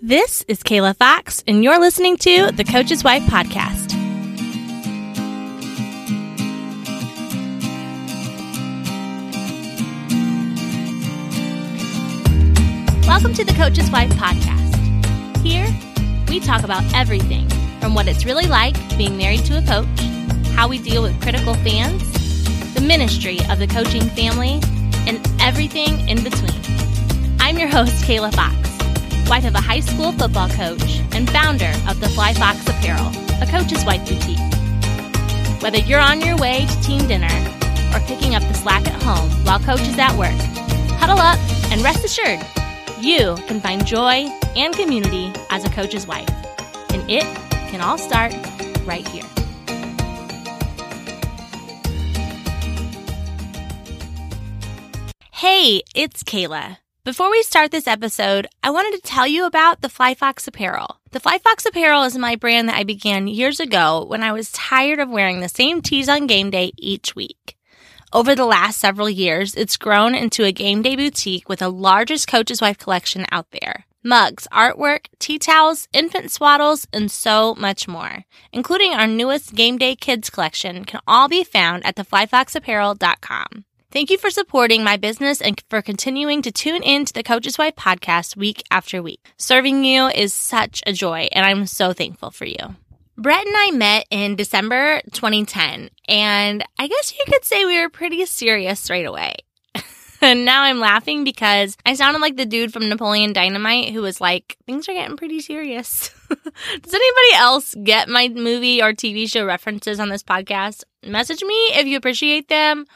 This is Kayla Fox, and you're listening to the Coach's Wife Podcast. Welcome to the Coach's Wife Podcast. Here, we talk about everything from what it's really like being married to a coach, how we deal with critical fans, the ministry of the coaching family, and everything in between. I'm your host, Kayla Fox wife of a high school football coach and founder of the Fly Fox Apparel, a coach's wife boutique. Whether you're on your way to team dinner or picking up the slack at home while coach is at work, huddle up and rest assured you can find joy and community as a coach's wife. And it can all start right here. Hey, it's Kayla. Before we start this episode, I wanted to tell you about the Fly Fox Apparel. The Fly Fox Apparel is my brand that I began years ago when I was tired of wearing the same tees on game day each week. Over the last several years, it's grown into a game day boutique with the largest Coach's Wife collection out there. Mugs, artwork, tea towels, infant swaddles, and so much more, including our newest Game Day Kids collection, can all be found at theflyfoxapparel.com. Thank you for supporting my business and for continuing to tune in to the Coach's Wife podcast week after week. Serving you is such a joy, and I'm so thankful for you. Brett and I met in December 2010, and I guess you could say we were pretty serious right away. and now I'm laughing because I sounded like the dude from Napoleon Dynamite who was like, things are getting pretty serious. Does anybody else get my movie or TV show references on this podcast? Message me if you appreciate them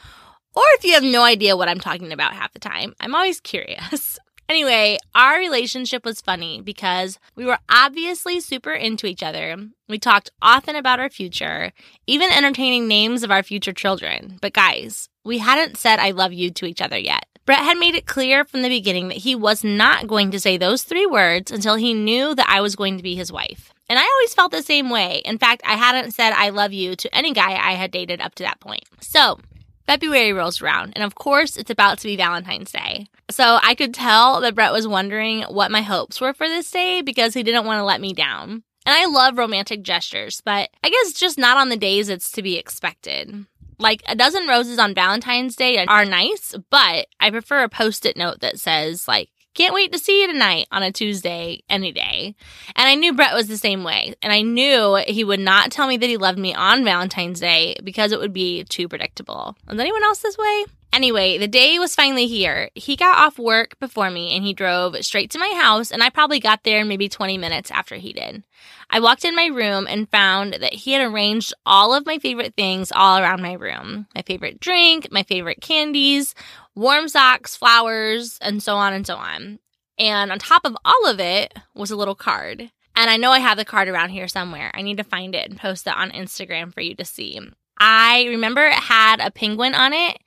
or if you have no idea what I'm talking about half the time. I'm always curious. Anyway, our relationship was funny because we were obviously super into each other. We talked often about our future, even entertaining names of our future children. But guys, we hadn't said I love you to each other yet. Brett had made it clear from the beginning that he was not going to say those three words until he knew that I was going to be his wife. And I always felt the same way. In fact, I hadn't said I love you to any guy I had dated up to that point. So, February rolls around, and of course, it's about to be Valentine's Day. So I could tell that Brett was wondering what my hopes were for this day because he didn't want to let me down. And I love romantic gestures, but I guess just not on the days it's to be expected. Like a dozen roses on Valentine's Day are nice, but I prefer a post it note that says, like, can't wait to see you tonight on a Tuesday, any day. And I knew Brett was the same way. And I knew he would not tell me that he loved me on Valentine's Day because it would be too predictable. Is anyone else this way? Anyway, the day was finally here. He got off work before me and he drove straight to my house, and I probably got there maybe 20 minutes after he did. I walked in my room and found that he had arranged all of my favorite things all around my room my favorite drink, my favorite candies, warm socks, flowers, and so on and so on. And on top of all of it was a little card. And I know I have the card around here somewhere. I need to find it and post it on Instagram for you to see. I remember it had a penguin on it,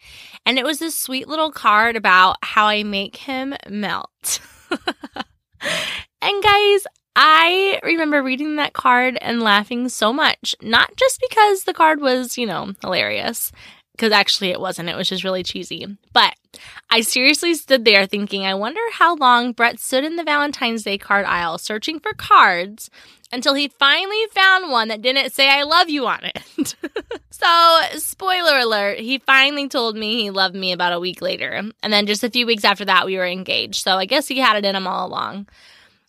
and it was this sweet little card about how I make him melt. and guys, I remember reading that card and laughing so much, not just because the card was, you know, hilarious, because actually it wasn't. It was just really cheesy. But I seriously stood there thinking, I wonder how long Brett stood in the Valentine's Day card aisle searching for cards until he finally found one that didn't say I love you on it. so, spoiler alert, he finally told me he loved me about a week later. And then just a few weeks after that, we were engaged. So I guess he had it in him all along.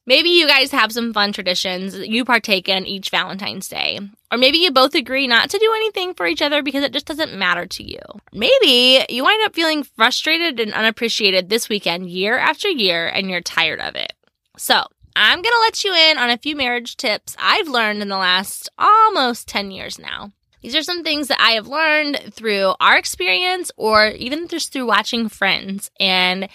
Maybe you guys have some fun traditions you partake in each Valentine's Day. Or maybe you both agree not to do anything for each other because it just doesn't matter to you. Maybe you wind up feeling frustrated and unappreciated this weekend year after year and you're tired of it. So, I'm going to let you in on a few marriage tips I've learned in the last almost 10 years now. These are some things that I have learned through our experience or even just through watching friends. And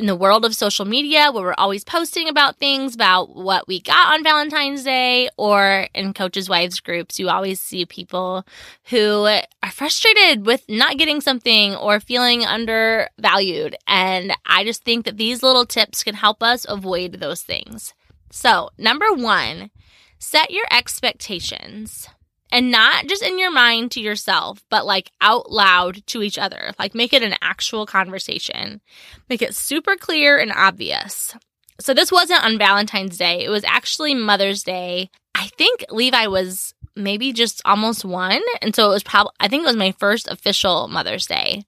in the world of social media where we're always posting about things about what we got on Valentine's Day or in coaches' wives groups, you always see people who are frustrated with not getting something or feeling undervalued. And I just think that these little tips can help us avoid those things. So, number one, set your expectations and not just in your mind to yourself, but like out loud to each other. Like make it an actual conversation. Make it super clear and obvious. So this wasn't on Valentine's Day. It was actually Mother's Day. I think Levi was maybe just almost one. And so it was probably, I think it was my first official Mother's Day.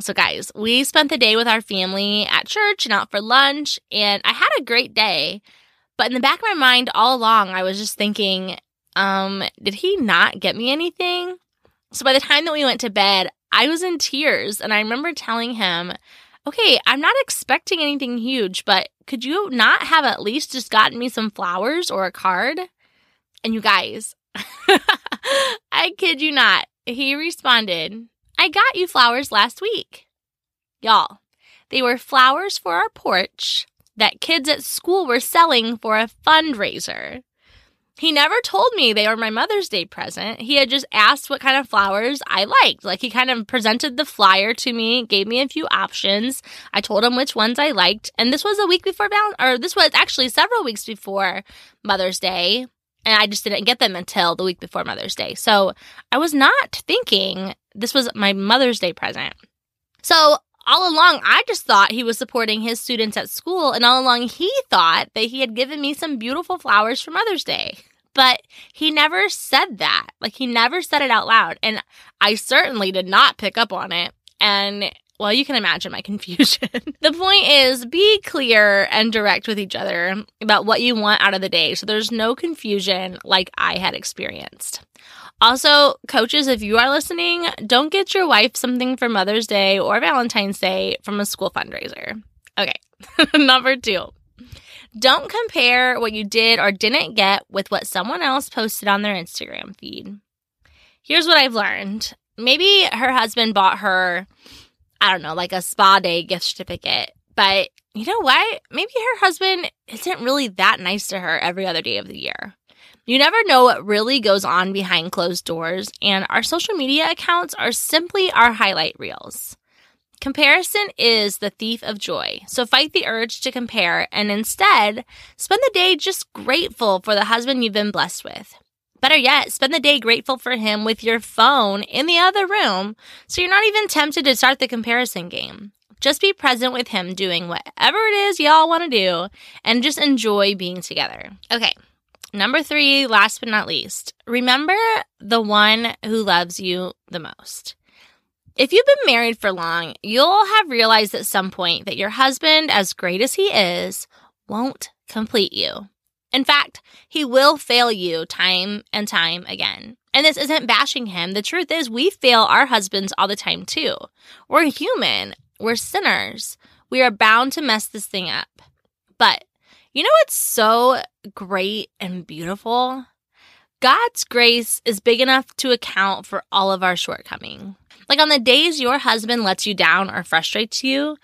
So, guys, we spent the day with our family at church and out for lunch, and I had a great day. But in the back of my mind, all along, I was just thinking, um, did he not get me anything? So, by the time that we went to bed, I was in tears, and I remember telling him, okay, I'm not expecting anything huge, but could you not have at least just gotten me some flowers or a card? And you guys, I kid you not, he responded, I got you flowers last week. Y'all, they were flowers for our porch that kids at school were selling for a fundraiser. He never told me they were my Mother's Day present. He had just asked what kind of flowers I liked. Like he kind of presented the flyer to me, gave me a few options. I told him which ones I liked. And this was a week before Val or this was actually several weeks before Mother's Day. And I just didn't get them until the week before Mother's Day. So I was not thinking this was my Mother's Day present. So all along, I just thought he was supporting his students at school, and all along, he thought that he had given me some beautiful flowers for Mother's Day. But he never said that. Like, he never said it out loud. And I certainly did not pick up on it. And well, you can imagine my confusion. the point is be clear and direct with each other about what you want out of the day so there's no confusion like I had experienced. Also, coaches, if you are listening, don't get your wife something for Mother's Day or Valentine's Day from a school fundraiser. Okay, number two. Don't compare what you did or didn't get with what someone else posted on their Instagram feed. Here's what I've learned. Maybe her husband bought her, I don't know, like a spa day gift certificate. But you know what? Maybe her husband isn't really that nice to her every other day of the year. You never know what really goes on behind closed doors, and our social media accounts are simply our highlight reels. Comparison is the thief of joy, so fight the urge to compare and instead spend the day just grateful for the husband you've been blessed with. Better yet, spend the day grateful for him with your phone in the other room so you're not even tempted to start the comparison game. Just be present with him doing whatever it is y'all want to do and just enjoy being together. Okay, Number three, last but not least, remember the one who loves you the most. If you've been married for long, you'll have realized at some point that your husband, as great as he is, won't complete you. In fact, he will fail you time and time again. And this isn't bashing him. The truth is, we fail our husbands all the time too. We're human, we're sinners. We are bound to mess this thing up. But you know what's so great and beautiful? God's grace is big enough to account for all of our shortcomings. Like on the days your husband lets you down or frustrates you,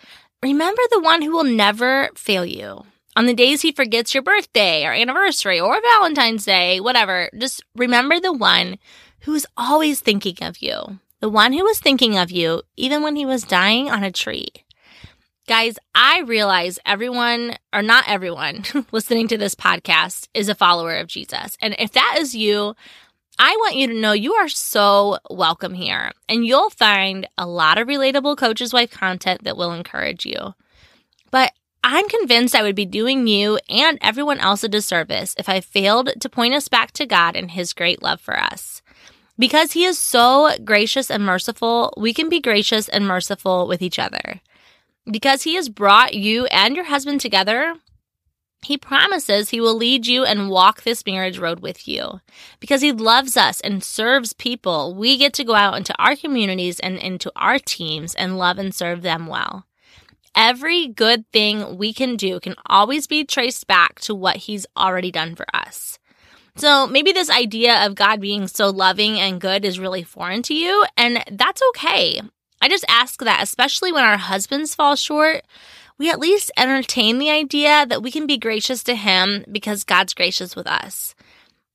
remember the one who will never fail you. On the days he forgets your birthday or anniversary or Valentine's Day, whatever, just remember the one who is always thinking of you. The one who was thinking of you even when he was dying on a tree. Guys, I realize everyone, or not everyone, listening to this podcast is a follower of Jesus. And if that is you, I want you to know you are so welcome here. And you'll find a lot of relatable Coach's Wife content that will encourage you. But I'm convinced I would be doing you and everyone else a disservice if I failed to point us back to God and His great love for us. Because He is so gracious and merciful, we can be gracious and merciful with each other. Because he has brought you and your husband together, he promises he will lead you and walk this marriage road with you. Because he loves us and serves people, we get to go out into our communities and into our teams and love and serve them well. Every good thing we can do can always be traced back to what he's already done for us. So maybe this idea of God being so loving and good is really foreign to you, and that's okay. I just ask that, especially when our husbands fall short, we at least entertain the idea that we can be gracious to him because God's gracious with us.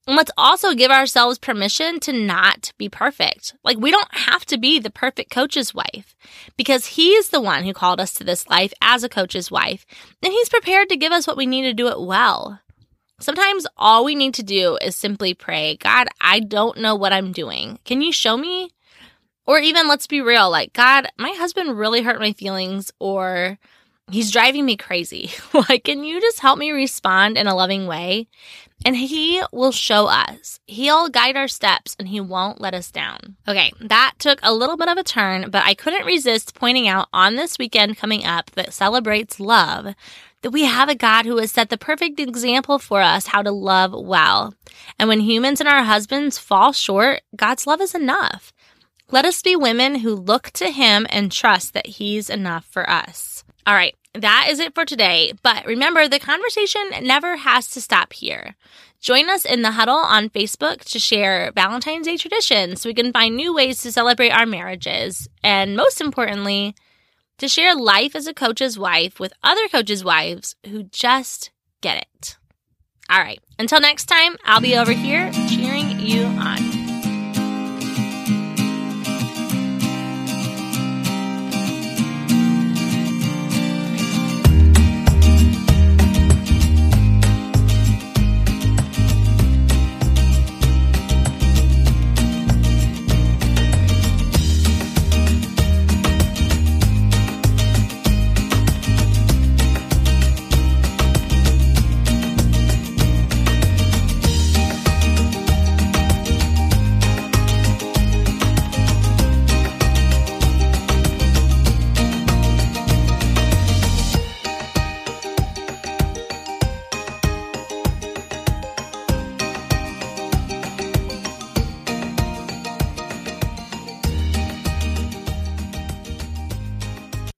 And let's also give ourselves permission to not be perfect. Like, we don't have to be the perfect coach's wife because he's the one who called us to this life as a coach's wife, and he's prepared to give us what we need to do it well. Sometimes all we need to do is simply pray, God, I don't know what I'm doing. Can you show me? Or even let's be real, like, God, my husband really hurt my feelings, or He's driving me crazy. like, can you just help me respond in a loving way? And he will show us. He'll guide our steps and he won't let us down. Okay, that took a little bit of a turn, but I couldn't resist pointing out on this weekend coming up that celebrates love that we have a God who has set the perfect example for us how to love well. And when humans and our husbands fall short, God's love is enough. Let us be women who look to him and trust that he's enough for us. All right, that is it for today. But remember, the conversation never has to stop here. Join us in the huddle on Facebook to share Valentine's Day traditions so we can find new ways to celebrate our marriages. And most importantly, to share life as a coach's wife with other coaches' wives who just get it. All right, until next time, I'll be over here cheering you on.